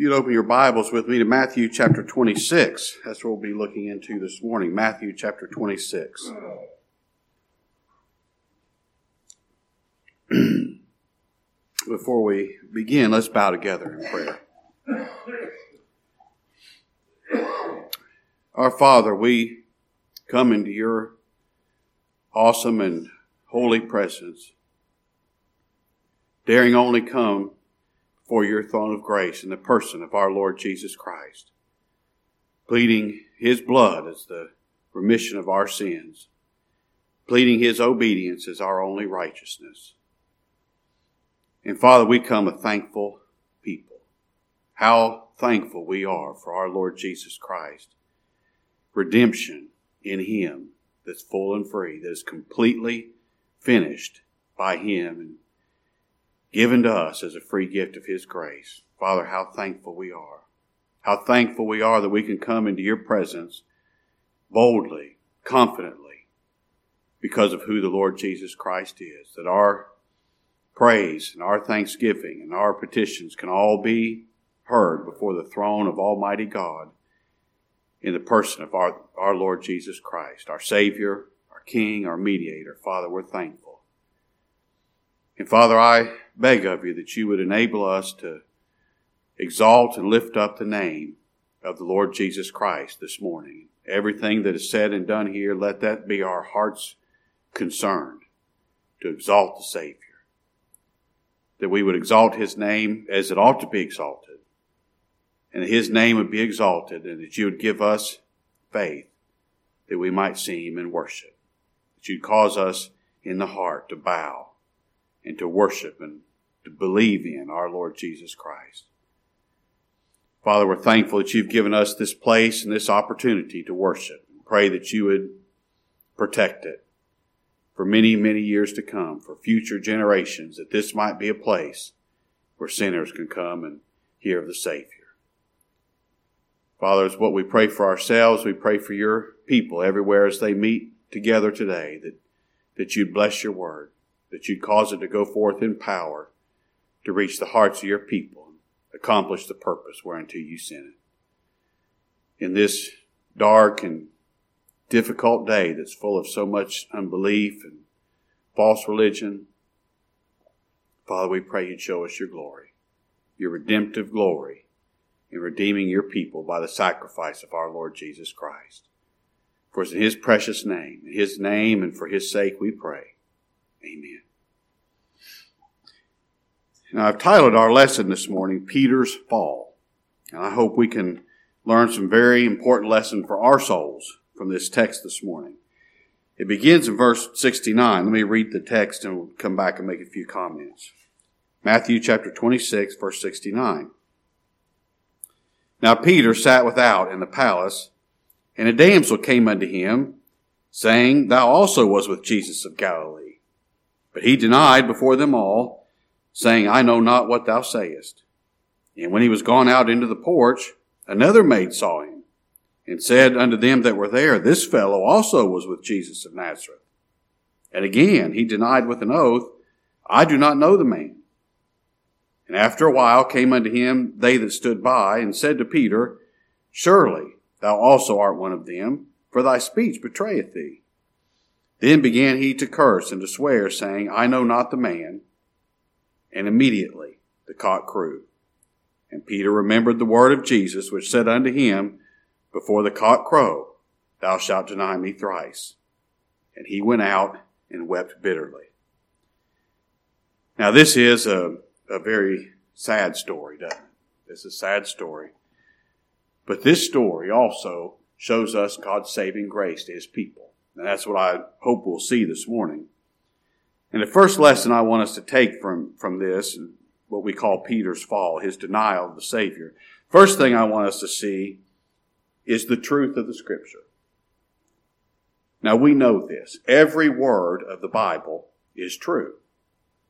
you'd open your Bibles with me to Matthew chapter 26. That's what we'll be looking into this morning. Matthew chapter 26. Before we begin, let's bow together in prayer. Our Father, we come into your awesome and holy presence, daring only come for your throne of grace in the person of our Lord Jesus Christ, pleading his blood as the remission of our sins, pleading his obedience as our only righteousness. And Father, we come a thankful people. How thankful we are for our Lord Jesus Christ. Redemption in him that's full and free, that is completely finished by him and given to us as a free gift of His grace. Father, how thankful we are. How thankful we are that we can come into your presence boldly, confidently, because of who the Lord Jesus Christ is. That our praise and our thanksgiving and our petitions can all be heard before the throne of Almighty God in the person of our, our Lord Jesus Christ, our Savior, our King, our Mediator. Father, we're thankful. And Father, I beg of you that you would enable us to exalt and lift up the name of the Lord Jesus Christ this morning. Everything that is said and done here, let that be our heart's concern to exalt the Savior. That we would exalt His name as it ought to be exalted. And His name would be exalted and that you would give us faith that we might see Him and worship. That you'd cause us in the heart to bow and to worship and to believe in our Lord Jesus Christ. Father, we're thankful that you've given us this place and this opportunity to worship. Pray that you would protect it for many, many years to come, for future generations, that this might be a place where sinners can come and hear of the Savior. Father, it's what we pray for ourselves. We pray for your people everywhere as they meet together today, that, that you'd bless your word, that you'd cause it to go forth in power to reach the hearts of your people and accomplish the purpose whereunto you sent it. In this dark and difficult day that's full of so much unbelief and false religion, Father, we pray you'd show us your glory, your redemptive glory in redeeming your people by the sacrifice of our Lord Jesus Christ. For it's in his precious name, in his name and for his sake we pray. Amen. Now, I've titled our lesson this morning, Peter's Fall. And I hope we can learn some very important lesson for our souls from this text this morning. It begins in verse 69. Let me read the text and we'll come back and make a few comments. Matthew chapter 26, verse 69. Now Peter sat without in the palace, and a damsel came unto him, saying, Thou also was with Jesus of Galilee. But he denied before them all, saying, I know not what thou sayest. And when he was gone out into the porch, another maid saw him, and said unto them that were there, This fellow also was with Jesus of Nazareth. And again he denied with an oath, I do not know the man. And after a while came unto him they that stood by, and said to Peter, Surely thou also art one of them, for thy speech betrayeth thee. Then began he to curse and to swear, saying, I know not the man. And immediately the cock crew. And Peter remembered the word of Jesus, which said unto him, Before the cock crow, thou shalt deny me thrice. And he went out and wept bitterly. Now, this is a, a very sad story, doesn't it? This is a sad story. But this story also shows us God's saving grace to his people. And that's what I hope we'll see this morning. And the first lesson I want us to take from, from this, what we call Peter's fall, his denial of the Savior, first thing I want us to see is the truth of the Scripture. Now we know this. Every word of the Bible is true.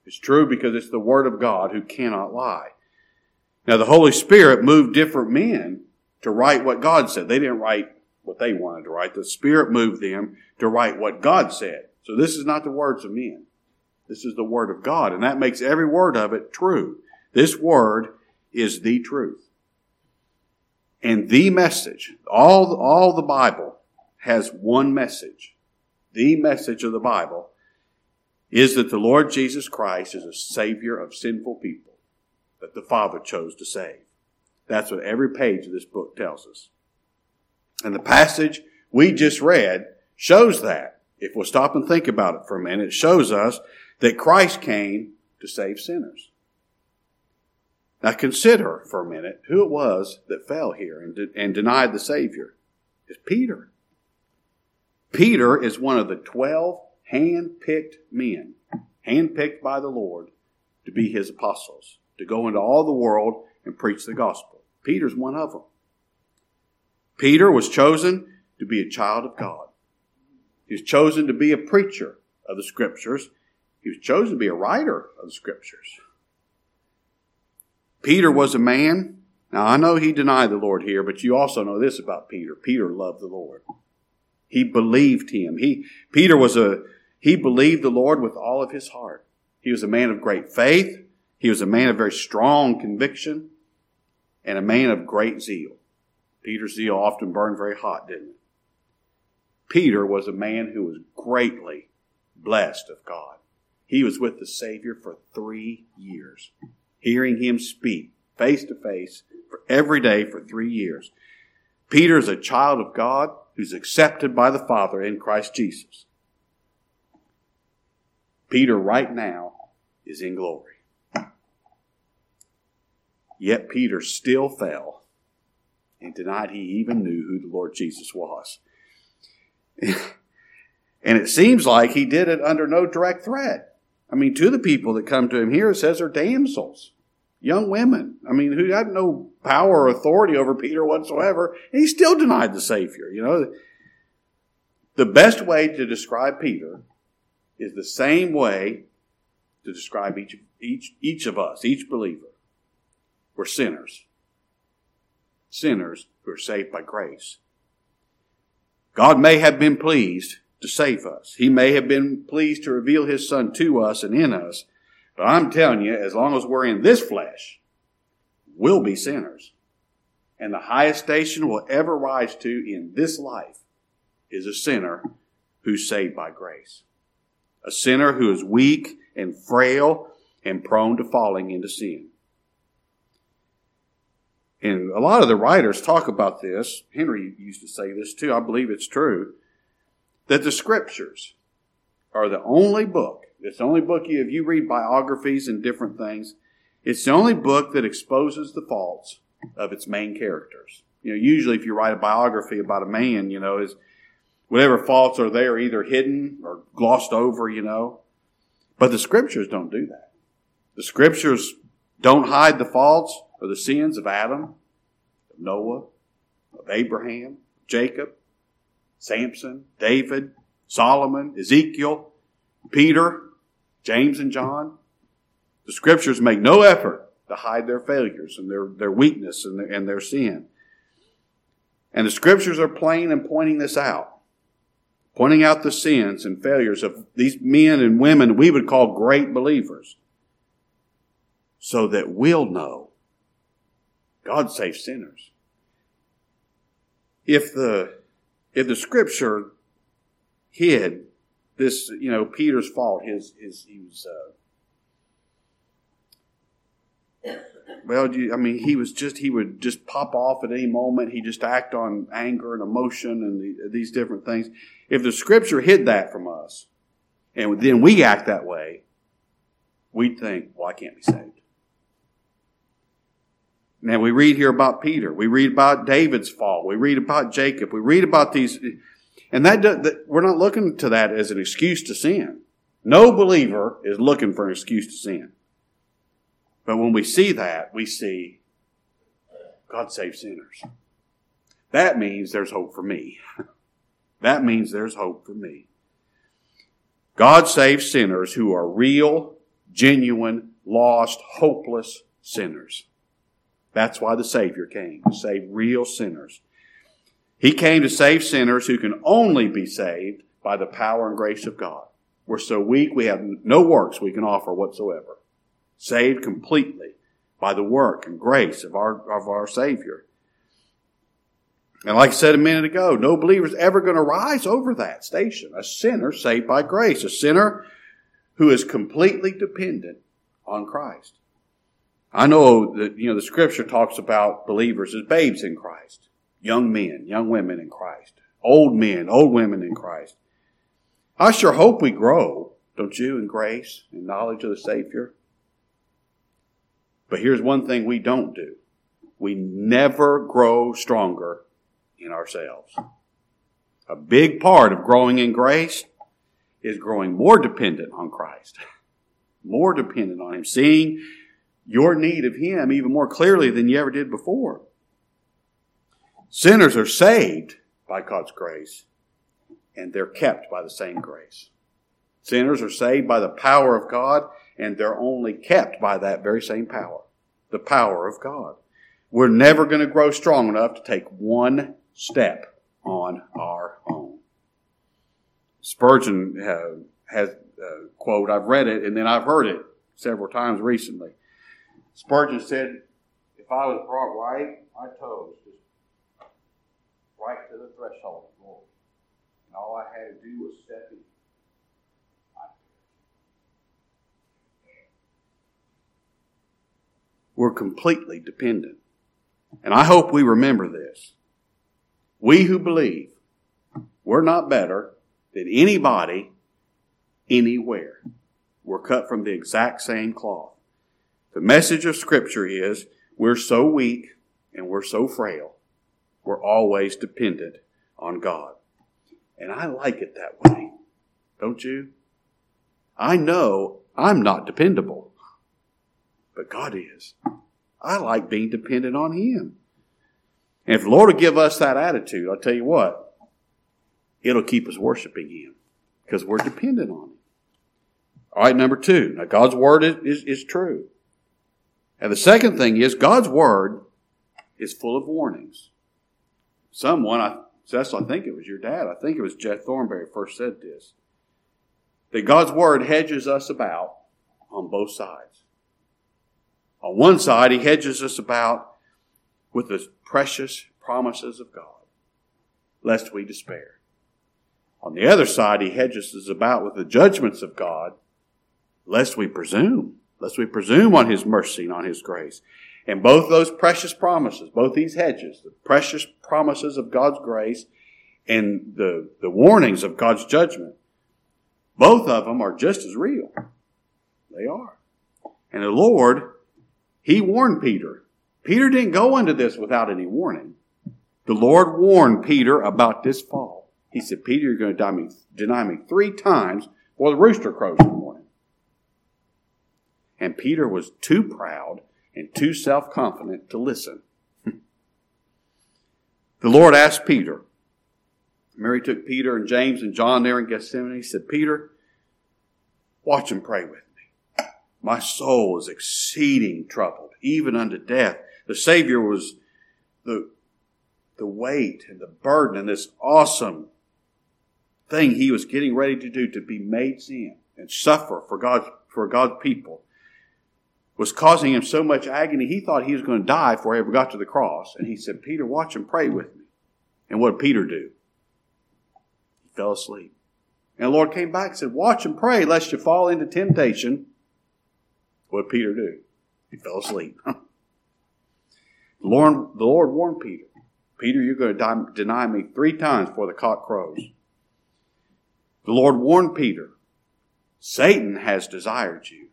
It's true because it's the Word of God who cannot lie. Now the Holy Spirit moved different men to write what God said. They didn't write what they wanted to write. The Spirit moved them to write what God said. So this is not the words of men. This is the Word of God, and that makes every word of it true. This Word is the truth. And the message, all, all the Bible has one message. The message of the Bible is that the Lord Jesus Christ is a Savior of sinful people that the Father chose to save. That's what every page of this book tells us. And the passage we just read shows that. If we'll stop and think about it for a minute, it shows us that Christ came to save sinners. Now consider for a minute who it was that fell here and, de- and denied the Savior. It's Peter. Peter is one of the twelve hand-picked men, hand-picked by the Lord to be his apostles, to go into all the world and preach the gospel. Peter's one of them. Peter was chosen to be a child of God. He was chosen to be a preacher of the scriptures. He was chosen to be a writer of the scriptures. Peter was a man. Now I know he denied the Lord here, but you also know this about Peter. Peter loved the Lord. He believed him. He, Peter was a, he believed the Lord with all of his heart. He was a man of great faith. He was a man of very strong conviction and a man of great zeal. Peter's zeal often burned very hot, didn't it? Peter was a man who was greatly blessed of God. He was with the Savior for three years, hearing him speak face to face for every day for three years. Peter is a child of God who's accepted by the Father in Christ Jesus. Peter right now is in glory. Yet Peter still fell and denied he even knew who the Lord Jesus was. and it seems like he did it under no direct threat. I mean, to the people that come to him here, it says they're damsels, young women. I mean, who had no power or authority over Peter whatsoever, and he still denied the Savior. You know, the best way to describe Peter is the same way to describe each, each, each of us, each believer. We're sinners. Sinners who are saved by grace. God may have been pleased to save us. He may have been pleased to reveal His Son to us and in us. But I'm telling you, as long as we're in this flesh, we'll be sinners. And the highest station we'll ever rise to in this life is a sinner who's saved by grace. A sinner who is weak and frail and prone to falling into sin. And a lot of the writers talk about this. Henry used to say this too. I believe it's true. That the scriptures are the only book, it's the only book you, if you read biographies and different things, it's the only book that exposes the faults of its main characters. You know, usually if you write a biography about a man, you know, his, whatever faults are there either hidden or glossed over, you know. But the scriptures don't do that. The scriptures don't hide the faults or the sins of Adam, of Noah, of Abraham, Jacob, Samson, David, Solomon, Ezekiel, Peter, James and John. The scriptures make no effort to hide their failures and their, their weakness and their, and their sin. And the scriptures are plain in pointing this out, pointing out the sins and failures of these men and women we would call great believers, so that we'll know God saves sinners. If the if the scripture hid this, you know, Peter's fault, his his he was uh, well, I mean, he was just he would just pop off at any moment. He just act on anger and emotion and the, these different things. If the scripture hid that from us, and then we act that way, we'd think, well, I can't be saved. Now we read here about Peter. We read about David's fall. We read about Jacob. We read about these, and that, that we're not looking to that as an excuse to sin. No believer is looking for an excuse to sin. But when we see that, we see God saves sinners. That means there's hope for me. that means there's hope for me. God saves sinners who are real, genuine, lost, hopeless sinners. That's why the Savior came, to save real sinners. He came to save sinners who can only be saved by the power and grace of God. We're so weak, we have no works we can offer whatsoever. Saved completely by the work and grace of our, of our Savior. And like I said a minute ago, no believer is ever going to rise over that station. A sinner saved by grace, a sinner who is completely dependent on Christ. I know that, you know, the scripture talks about believers as babes in Christ, young men, young women in Christ, old men, old women in Christ. I sure hope we grow, don't you, in grace and knowledge of the Savior. But here's one thing we don't do. We never grow stronger in ourselves. A big part of growing in grace is growing more dependent on Christ, more dependent on Him, seeing your need of Him even more clearly than you ever did before. Sinners are saved by God's grace, and they're kept by the same grace. Sinners are saved by the power of God, and they're only kept by that very same power the power of God. We're never going to grow strong enough to take one step on our own. Spurgeon uh, has a quote, I've read it and then I've heard it several times recently. Spurgeon said, If I was brought right, my toes just right to the threshold of glory. And all I had to do was step in. We're completely dependent. And I hope we remember this. We who believe, we're not better than anybody anywhere. We're cut from the exact same cloth. The message of Scripture is we're so weak and we're so frail. We're always dependent on God. And I like it that way. Don't you? I know I'm not dependable, but God is. I like being dependent on Him. And if the Lord will give us that attitude, I'll tell you what, it'll keep us worshiping Him because we're dependent on Him. All right, number two. Now, God's Word is, is, is true. And the second thing is God's Word is full of warnings. Someone, I, Cecil, I think it was your dad, I think it was Jeff Thornberry first said this, that God's Word hedges us about on both sides. On one side, He hedges us about with the precious promises of God, lest we despair. On the other side, he hedges us about with the judgments of God, lest we presume, lest we presume on his mercy and on his grace. And both those precious promises, both these hedges, the precious promises of God's grace and the, the warnings of God's judgment, both of them are just as real. They are. And the Lord, He warned Peter Peter didn't go into this without any warning. The Lord warned Peter about this fall. He said, Peter, you're going to deny me, deny me three times before the rooster crows in the morning. And Peter was too proud and too self confident to listen. the Lord asked Peter, Mary took Peter and James and John there in Gethsemane. He said, Peter, watch and pray with me. My soul is exceeding troubled, even unto death. The Savior was the, the weight and the burden and this awesome thing he was getting ready to do to be made sin and suffer for God's, for God's people was causing him so much agony he thought he was going to die before he ever got to the cross. And he said, Peter, watch and pray with me. And what did Peter do? He fell asleep. And the Lord came back and said, Watch and pray lest you fall into temptation. What did Peter do? He fell asleep. The Lord, the Lord warned Peter, Peter, you're going to deny me three times before the cock crows. The Lord warned Peter, Satan has desired you.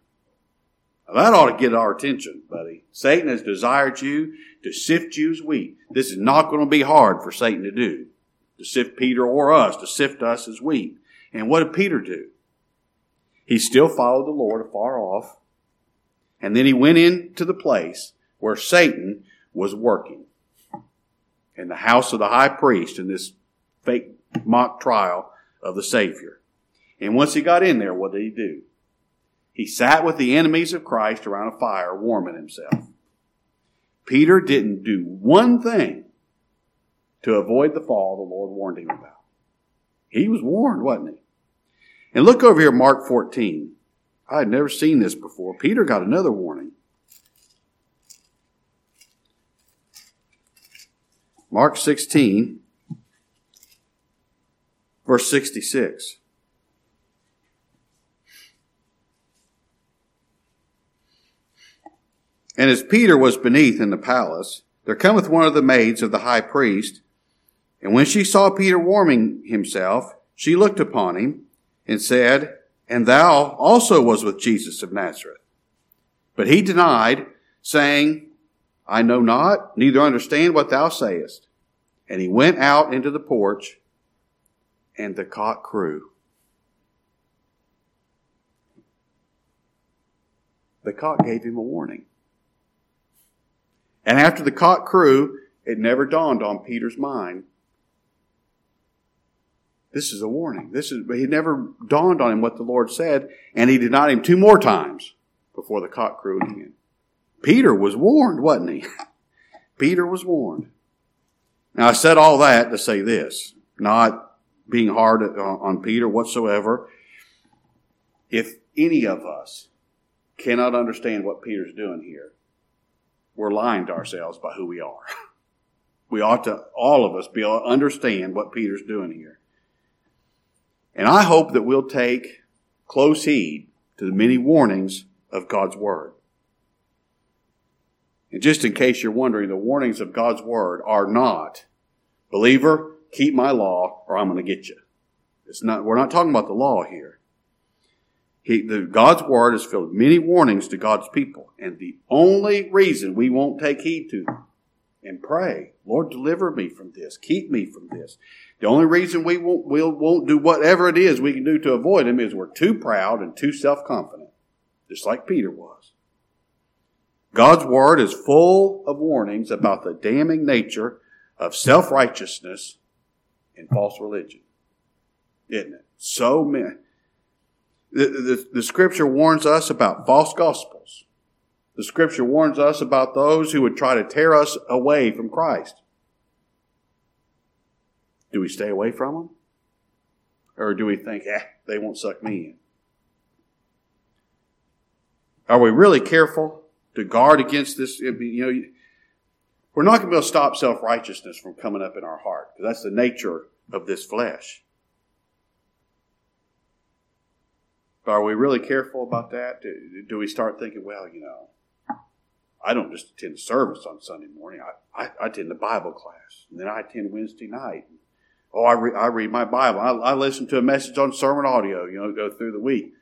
That ought to get our attention, buddy. Satan has desired you to sift you as wheat. This is not going to be hard for Satan to do, to sift Peter or us, to sift us as wheat. And what did Peter do? He still followed the Lord afar off. And then he went into the place where Satan was working in the house of the high priest in this fake mock trial of the Savior. And once he got in there, what did he do? He sat with the enemies of Christ around a fire, warming himself. Peter didn't do one thing to avoid the fall the Lord warned him about. He was warned, wasn't he? And look over here, Mark 14. I had never seen this before. Peter got another warning. Mark 16, verse 66. And as Peter was beneath in the palace, there cometh one of the maids of the high priest, and when she saw Peter warming himself, she looked upon him and said, And thou also was with Jesus of Nazareth. But he denied, saying, I know not, neither understand what thou sayest. And he went out into the porch, and the cock crew. The cock gave him a warning. And after the cock crew, it never dawned on Peter's mind. This is a warning. This is, but he never dawned on him what the Lord said, and he denied him two more times before the cock crew again. Peter was warned, wasn't he? Peter was warned. Now I said all that to say this, not being hard on Peter whatsoever. If any of us cannot understand what Peter's doing here, we're lying to ourselves by who we are. We ought to, all of us, be able to understand what Peter's doing here. And I hope that we'll take close heed to the many warnings of God's Word. And just in case you're wondering, the warnings of God's Word are not, believer, keep my law or I'm going to get you. It's not, we're not talking about the law here. He, the, God's word is filled with many warnings to God's people. And the only reason we won't take heed to them and pray, Lord, deliver me from this, keep me from this. The only reason we won't, we'll, won't do whatever it is we can do to avoid them is we're too proud and too self-confident, just like Peter was. God's word is full of warnings about the damning nature of self-righteousness and false religion. Isn't it? So many. The, the, scripture warns us about false gospels. The scripture warns us about those who would try to tear us away from Christ. Do we stay away from them? Or do we think, eh, they won't suck me in? Are we really careful to guard against this? You know, we're not going to be able to stop self righteousness from coming up in our heart because that's the nature of this flesh. Are we really careful about that? Do, do, we start thinking, well, you know, I don't just attend service on Sunday morning. I, I, I attend the Bible class, and then I attend Wednesday night. Oh, I, re, I read my Bible. I, I listen to a message on sermon audio. You know, go through the week.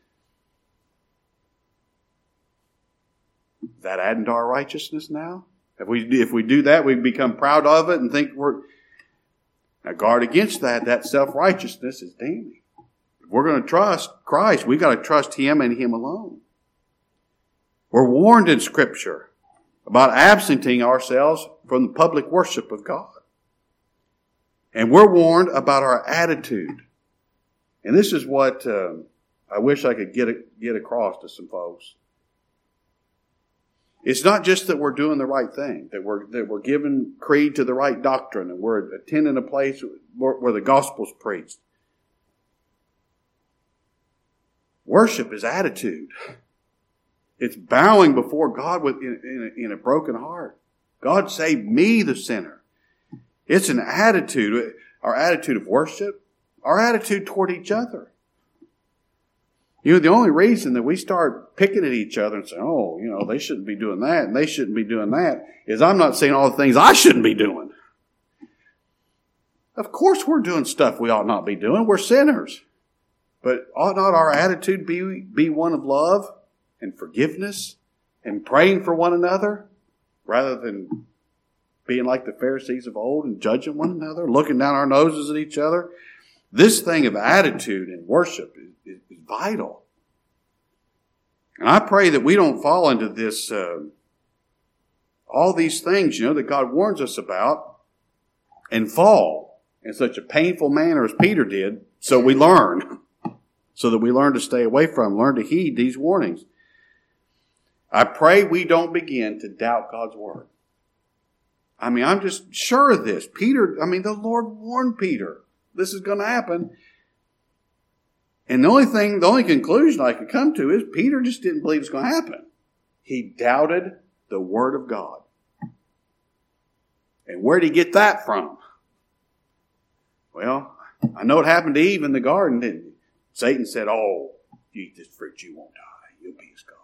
Is that adding to our righteousness now? If we if we do that, we become proud of it and think we're now guard against that. That self righteousness is damning. We're going to trust Christ, We've got to trust Him and Him alone. We're warned in Scripture about absenting ourselves from the public worship of God. And we're warned about our attitude. And this is what uh, I wish I could get, get across to some folks. It's not just that we're doing the right thing, that we're, that we're giving creed to the right doctrine, and we're attending a place where, where the gospel's preached. Worship is attitude. It's bowing before God with, in, in, a, in a broken heart. God save me, the sinner. It's an attitude, our attitude of worship, our attitude toward each other. You know, the only reason that we start picking at each other and saying, oh, you know, they shouldn't be doing that and they shouldn't be doing that is I'm not saying all the things I shouldn't be doing. Of course we're doing stuff we ought not be doing. We're sinners. But ought not our attitude be, be one of love and forgiveness and praying for one another rather than being like the Pharisees of old and judging one another, looking down our noses at each other? This thing of attitude and worship is, is, vital. And I pray that we don't fall into this, uh, all these things, you know, that God warns us about and fall in such a painful manner as Peter did, so we learn so that we learn to stay away from, learn to heed these warnings. I pray we don't begin to doubt God's word. I mean, I'm just sure of this. Peter, I mean, the Lord warned Peter this is going to happen. And the only thing, the only conclusion I could come to is Peter just didn't believe it's going to happen. He doubted the word of God. And where did he get that from? Well, I know it happened to Eve in the garden, didn't it? Satan said, Oh, you eat this fruit, you won't die. You'll be as God.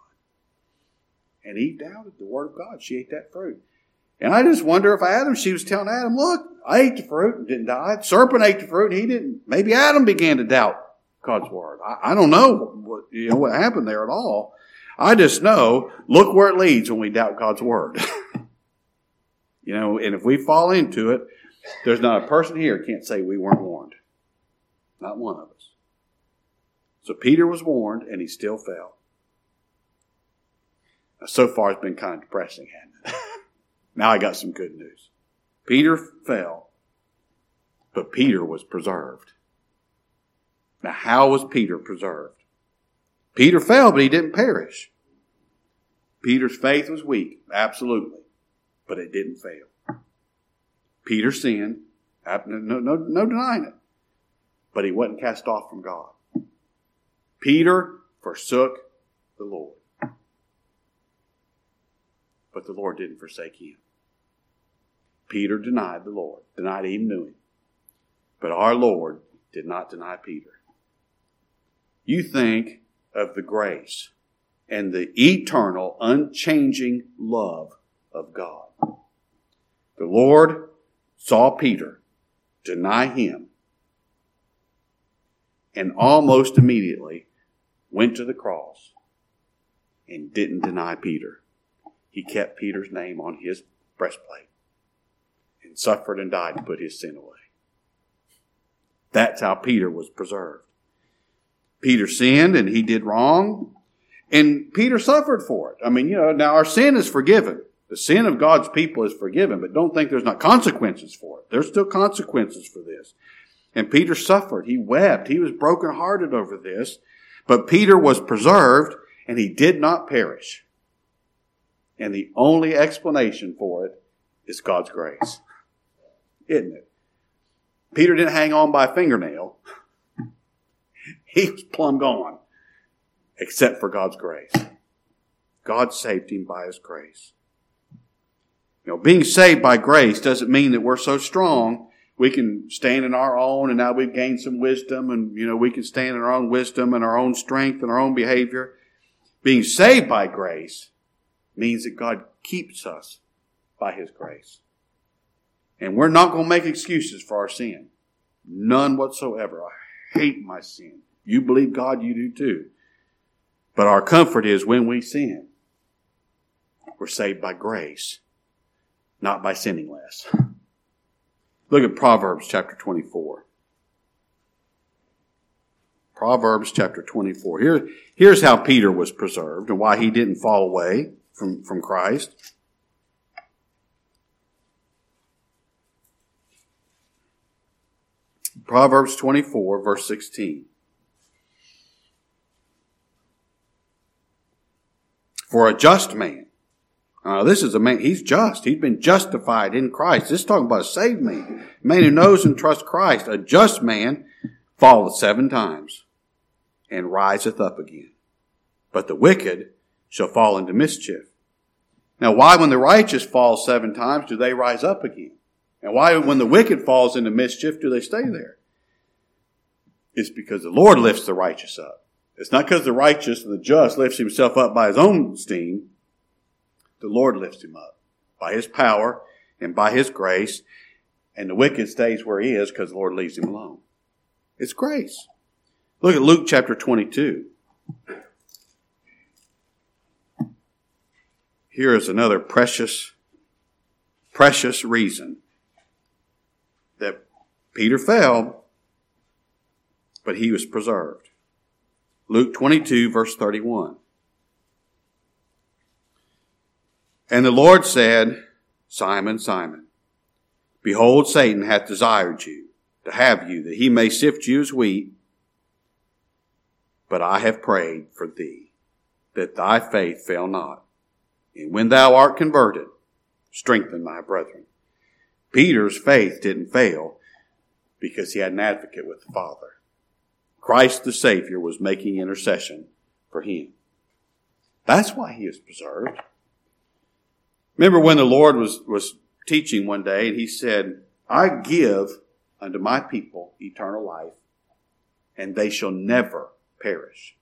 And Eve doubted the word of God. She ate that fruit. And I just wonder if Adam, she was telling Adam, look, I ate the fruit and didn't die. The serpent ate the fruit and he didn't. Maybe Adam began to doubt God's word. I, I don't know what, you know, what happened there at all. I just know, look where it leads when we doubt God's word. you know, and if we fall into it, there's not a person here can't say we weren't warned. Not one of us. So Peter was warned and he still fell. Now, so far it's been kind of depressing, hasn't it? now I got some good news. Peter fell, but Peter was preserved. Now, how was Peter preserved? Peter fell, but he didn't perish. Peter's faith was weak, absolutely, but it didn't fail. Peter sinned, no, no, no denying it, but he wasn't cast off from God. Peter forsook the Lord, but the Lord didn't forsake him. Peter denied the Lord, denied even knew him, but our Lord did not deny Peter. You think of the grace and the eternal, unchanging love of God. The Lord saw Peter deny him and almost immediately went to the cross and didn't deny Peter. He kept Peter's name on his breastplate and suffered and died to put his sin away. That's how Peter was preserved. Peter sinned and he did wrong, and Peter suffered for it. I mean, you know, now our sin is forgiven. The sin of God's people is forgiven, but don't think there's not consequences for it. There's still consequences for this. And Peter suffered. He wept. He was brokenhearted over this. But Peter was preserved and he did not perish. And the only explanation for it is God's grace. Isn't it? Peter didn't hang on by a fingernail. he was plumb gone except for God's grace. God saved him by his grace. You know, being saved by grace doesn't mean that we're so strong we can stand in our own and now we've gained some wisdom and you know we can stand in our own wisdom and our own strength and our own behavior. Being saved by grace means that God keeps us by his grace. And we're not going to make excuses for our sin. None whatsoever. I hate my sin. You believe God, you do too. But our comfort is when we sin, we're saved by grace, not by sinning less. Look at Proverbs chapter 24. Proverbs chapter 24. Here, here's how Peter was preserved and why he didn't fall away from, from Christ. Proverbs 24, verse 16. for a just man. Uh, this is a man, he's just. He's been justified in Christ. This is talking about a saved man. A man who knows and trusts Christ. A just man falleth seven times and riseth up again. But the wicked shall fall into mischief. Now, why when the righteous fall seven times do they rise up again? And why when the wicked falls into mischief do they stay there? It's because the Lord lifts the righteous up. It's not because the righteous and the just lifts himself up by his own steam. The Lord lifts him up by his power and by his grace. And the wicked stays where he is because the Lord leaves him alone. It's grace. Look at Luke chapter 22. Here is another precious, precious reason that Peter fell, but he was preserved. Luke 22, verse 31. And the Lord said, Simon, Simon, behold, Satan hath desired you to have you, that he may sift you as wheat. But I have prayed for thee, that thy faith fail not. And when thou art converted, strengthen thy brethren. Peter's faith didn't fail because he had an advocate with the Father. Christ the Savior was making intercession for him. That's why he is preserved. Remember when the Lord was, was teaching one day, and he said, I give unto my people eternal life, and they shall never perish.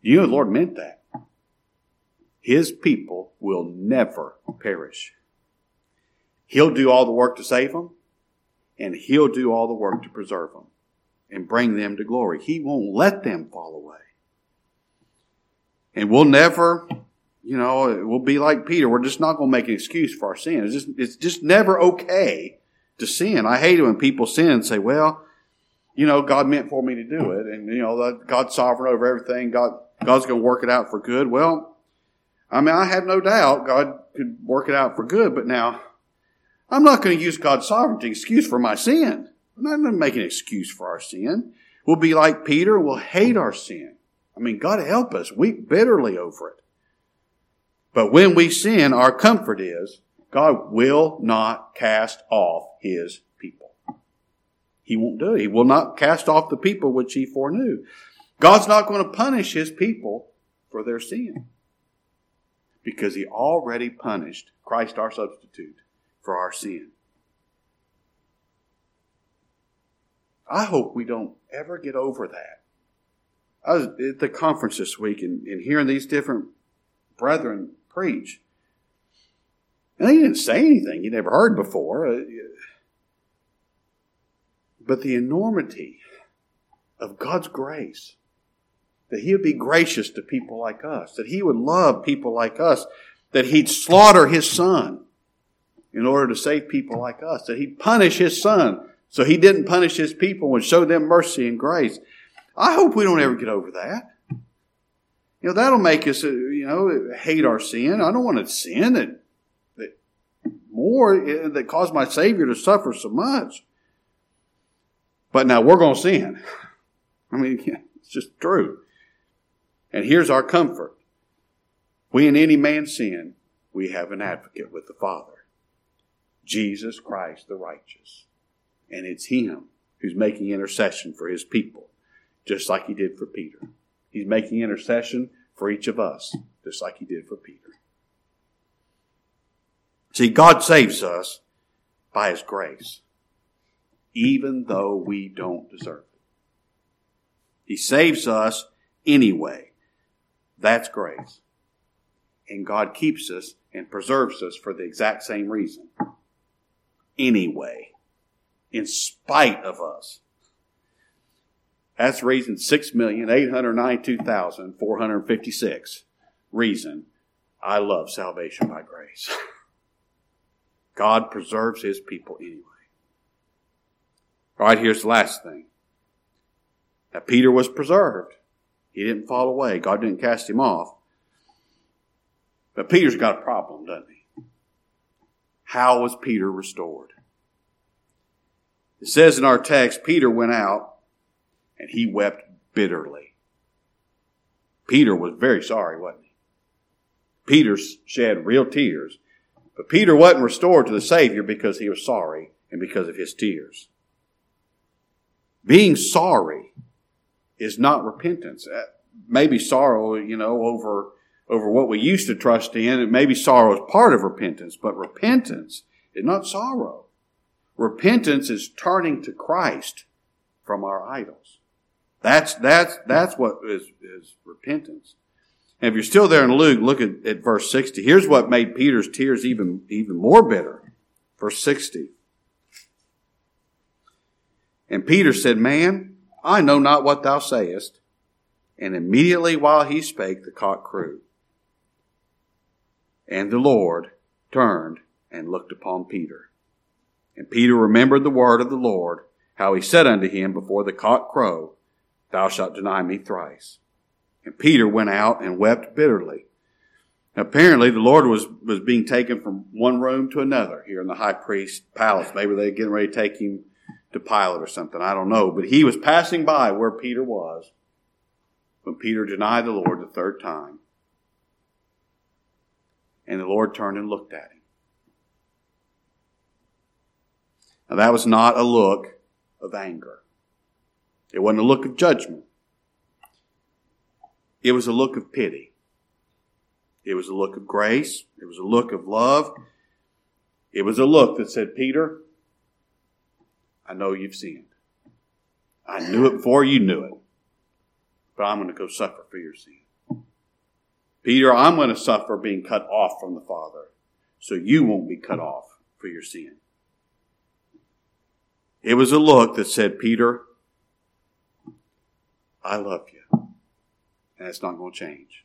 You know the Lord meant that. His people will never perish. He'll do all the work to save them, and He'll do all the work to preserve them and bring them to glory. He won't let them fall away. And we'll never, you know, we'll be like Peter. We're just not going to make an excuse for our sin. It's just, it's just never okay to sin. I hate it when people sin and say, well, you know, God meant for me to do it. And, you know, God's sovereign over everything. God, God's going to work it out for good. Well, I mean, I have no doubt God could work it out for good, but now I'm not going to use God's sovereignty excuse for my sin. I'm not going to make an excuse for our sin. We'll be like Peter. We'll hate our sin. I mean, God help us. Weep bitterly over it. But when we sin, our comfort is God will not cast off his people. He won't do it. He will not cast off the people which he foreknew. God's not going to punish his people for their sin because he already punished Christ our substitute for our sin. I hope we don't ever get over that. I was at the conference this week and, and hearing these different brethren preach. And he didn't say anything you never heard before. Uh, but the enormity of God's grace, that He would be gracious to people like us, that He would love people like us, that He'd slaughter His Son in order to save people like us, that He'd punish His Son so He didn't punish His people and show them mercy and grace. I hope we don't ever get over that. You know, that'll make us, uh, you know, hate our sin. I don't want to sin that, that more, uh, that caused my Savior to suffer so much. But now we're going to sin. I mean, it's just true. And here's our comfort. When any man sin, we have an advocate with the Father. Jesus Christ the righteous. And it's Him who's making intercession for His people just like he did for Peter. He's making intercession for each of us, just like he did for Peter. See, God saves us by his grace, even though we don't deserve it. He saves us anyway. That's grace. And God keeps us and preserves us for the exact same reason. Anyway, in spite of us. That's reason 6,892,456 reason I love salvation by grace. God preserves his people anyway. All right, here's the last thing. That Peter was preserved. He didn't fall away. God didn't cast him off. But Peter's got a problem, doesn't he? How was Peter restored? It says in our text, Peter went out and he wept bitterly. Peter was very sorry, wasn't he? Peter shed real tears. But Peter wasn't restored to the Savior because he was sorry and because of his tears. Being sorry is not repentance. Uh, maybe sorrow, you know, over, over what we used to trust in. Maybe sorrow is part of repentance, but repentance is not sorrow. Repentance is turning to Christ from our idols. That's, that's, that's what is, is repentance. And if you're still there in Luke, look at, at verse 60. Here's what made Peter's tears even, even more bitter. Verse 60. And Peter said, Man, I know not what thou sayest. And immediately while he spake, the cock crew. And the Lord turned and looked upon Peter. And Peter remembered the word of the Lord, how he said unto him before the cock crow, Thou shalt deny me thrice. And Peter went out and wept bitterly. Apparently, the Lord was, was being taken from one room to another here in the high priest's palace. Maybe they're getting ready to take him to Pilate or something. I don't know. But he was passing by where Peter was when Peter denied the Lord the third time. And the Lord turned and looked at him. Now, that was not a look of anger. It wasn't a look of judgment. It was a look of pity. It was a look of grace. It was a look of love. It was a look that said, Peter, I know you've sinned. I knew it before you knew it. But I'm going to go suffer for your sin. Peter, I'm going to suffer being cut off from the Father so you won't be cut off for your sin. It was a look that said, Peter, I love you. It's not going to change.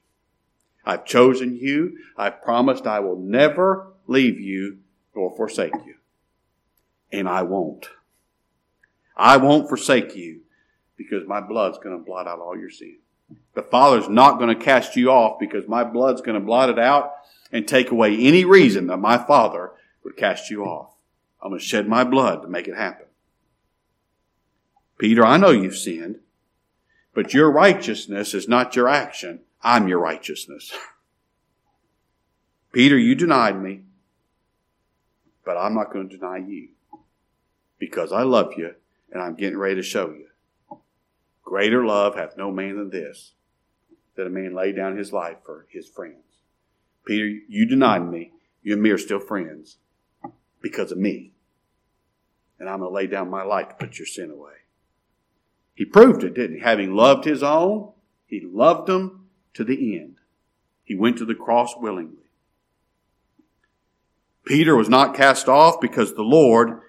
I've chosen you. I've promised I will never leave you nor forsake you. And I won't. I won't forsake you because my blood's going to blot out all your sin. The Father's not going to cast you off because my blood's going to blot it out and take away any reason that my Father would cast you off. I'm going to shed my blood to make it happen. Peter, I know you've sinned, but your righteousness is not your action. I'm your righteousness. Peter, you denied me, but I'm not going to deny you because I love you and I'm getting ready to show you. Greater love hath no man than this, that a man lay down his life for his friends. Peter, you denied me. You and me are still friends because of me. And I'm going to lay down my life to put your sin away. He proved it, didn't he? Having loved his own, he loved them to the end. He went to the cross willingly. Peter was not cast off because the Lord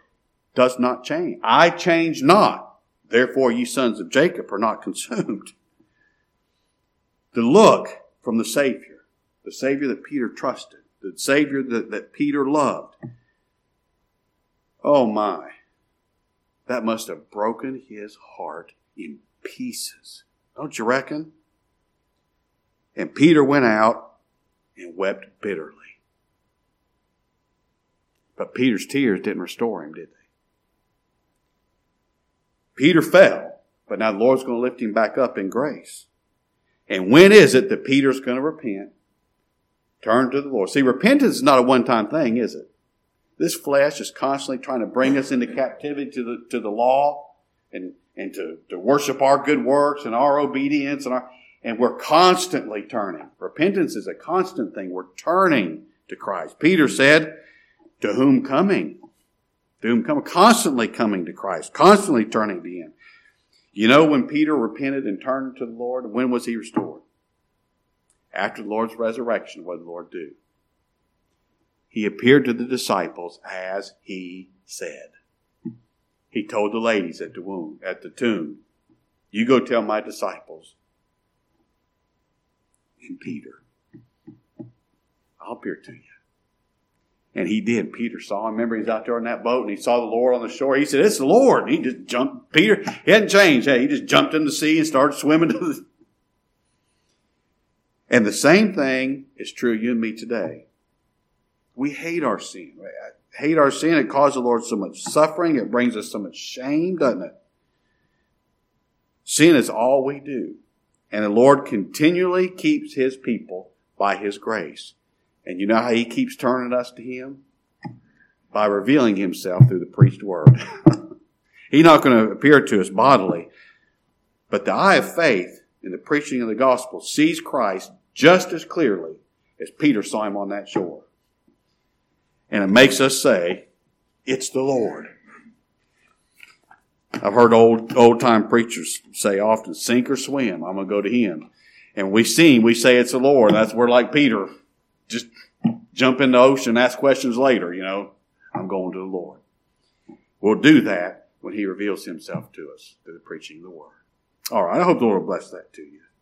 does not change. I change not. Therefore, ye sons of Jacob are not consumed. The look from the Savior, the Savior that Peter trusted, the Savior that, that Peter loved. Oh my, that must have broken his heart in pieces. Don't you reckon? And Peter went out and wept bitterly. But Peter's tears didn't restore him, did they? Peter fell, but now the Lord's going to lift him back up in grace. And when is it that Peter's going to repent? Turn to the Lord. See, repentance is not a one time thing, is it? This flesh is constantly trying to bring us into captivity to the, to the law and, and to, to worship our good works and our obedience and our, and we're constantly turning. Repentance is a constant thing. We're turning to Christ. Peter said, to whom coming? to whom come constantly coming to Christ, constantly turning to Him. You know, when Peter repented and turned to the Lord, when was he restored? After the Lord's resurrection, what did the Lord do? He appeared to the disciples as he said. He told the ladies at the womb, at the tomb, you go tell my disciples and Peter, I'll appear to you. And he did. Peter saw him. Remember, he's out there on that boat and he saw the Lord on the shore. He said, It's the Lord. And he just jumped. Peter, he hadn't changed. Hey, he just jumped in the sea and started swimming to the. And the same thing is true you and me today. We hate our sin. Hate our sin. It causes the Lord so much suffering. It brings us so much shame, doesn't it? Sin is all we do. And the Lord continually keeps his people by his grace. And you know how he keeps turning us to him? By revealing himself through the preached word. He's not going to appear to us bodily, but the eye of faith in the preaching of the gospel sees Christ just as clearly as Peter saw him on that shore. And it makes us say, it's the Lord. I've heard old old time preachers say often, sink or swim, I'm gonna go to him. And we see we say it's the Lord. That's where like Peter just jump in the ocean, ask questions later, you know. I'm going to the Lord. We'll do that when He reveals Himself to us through the preaching of the Word. All right. I hope the Lord will bless that to you.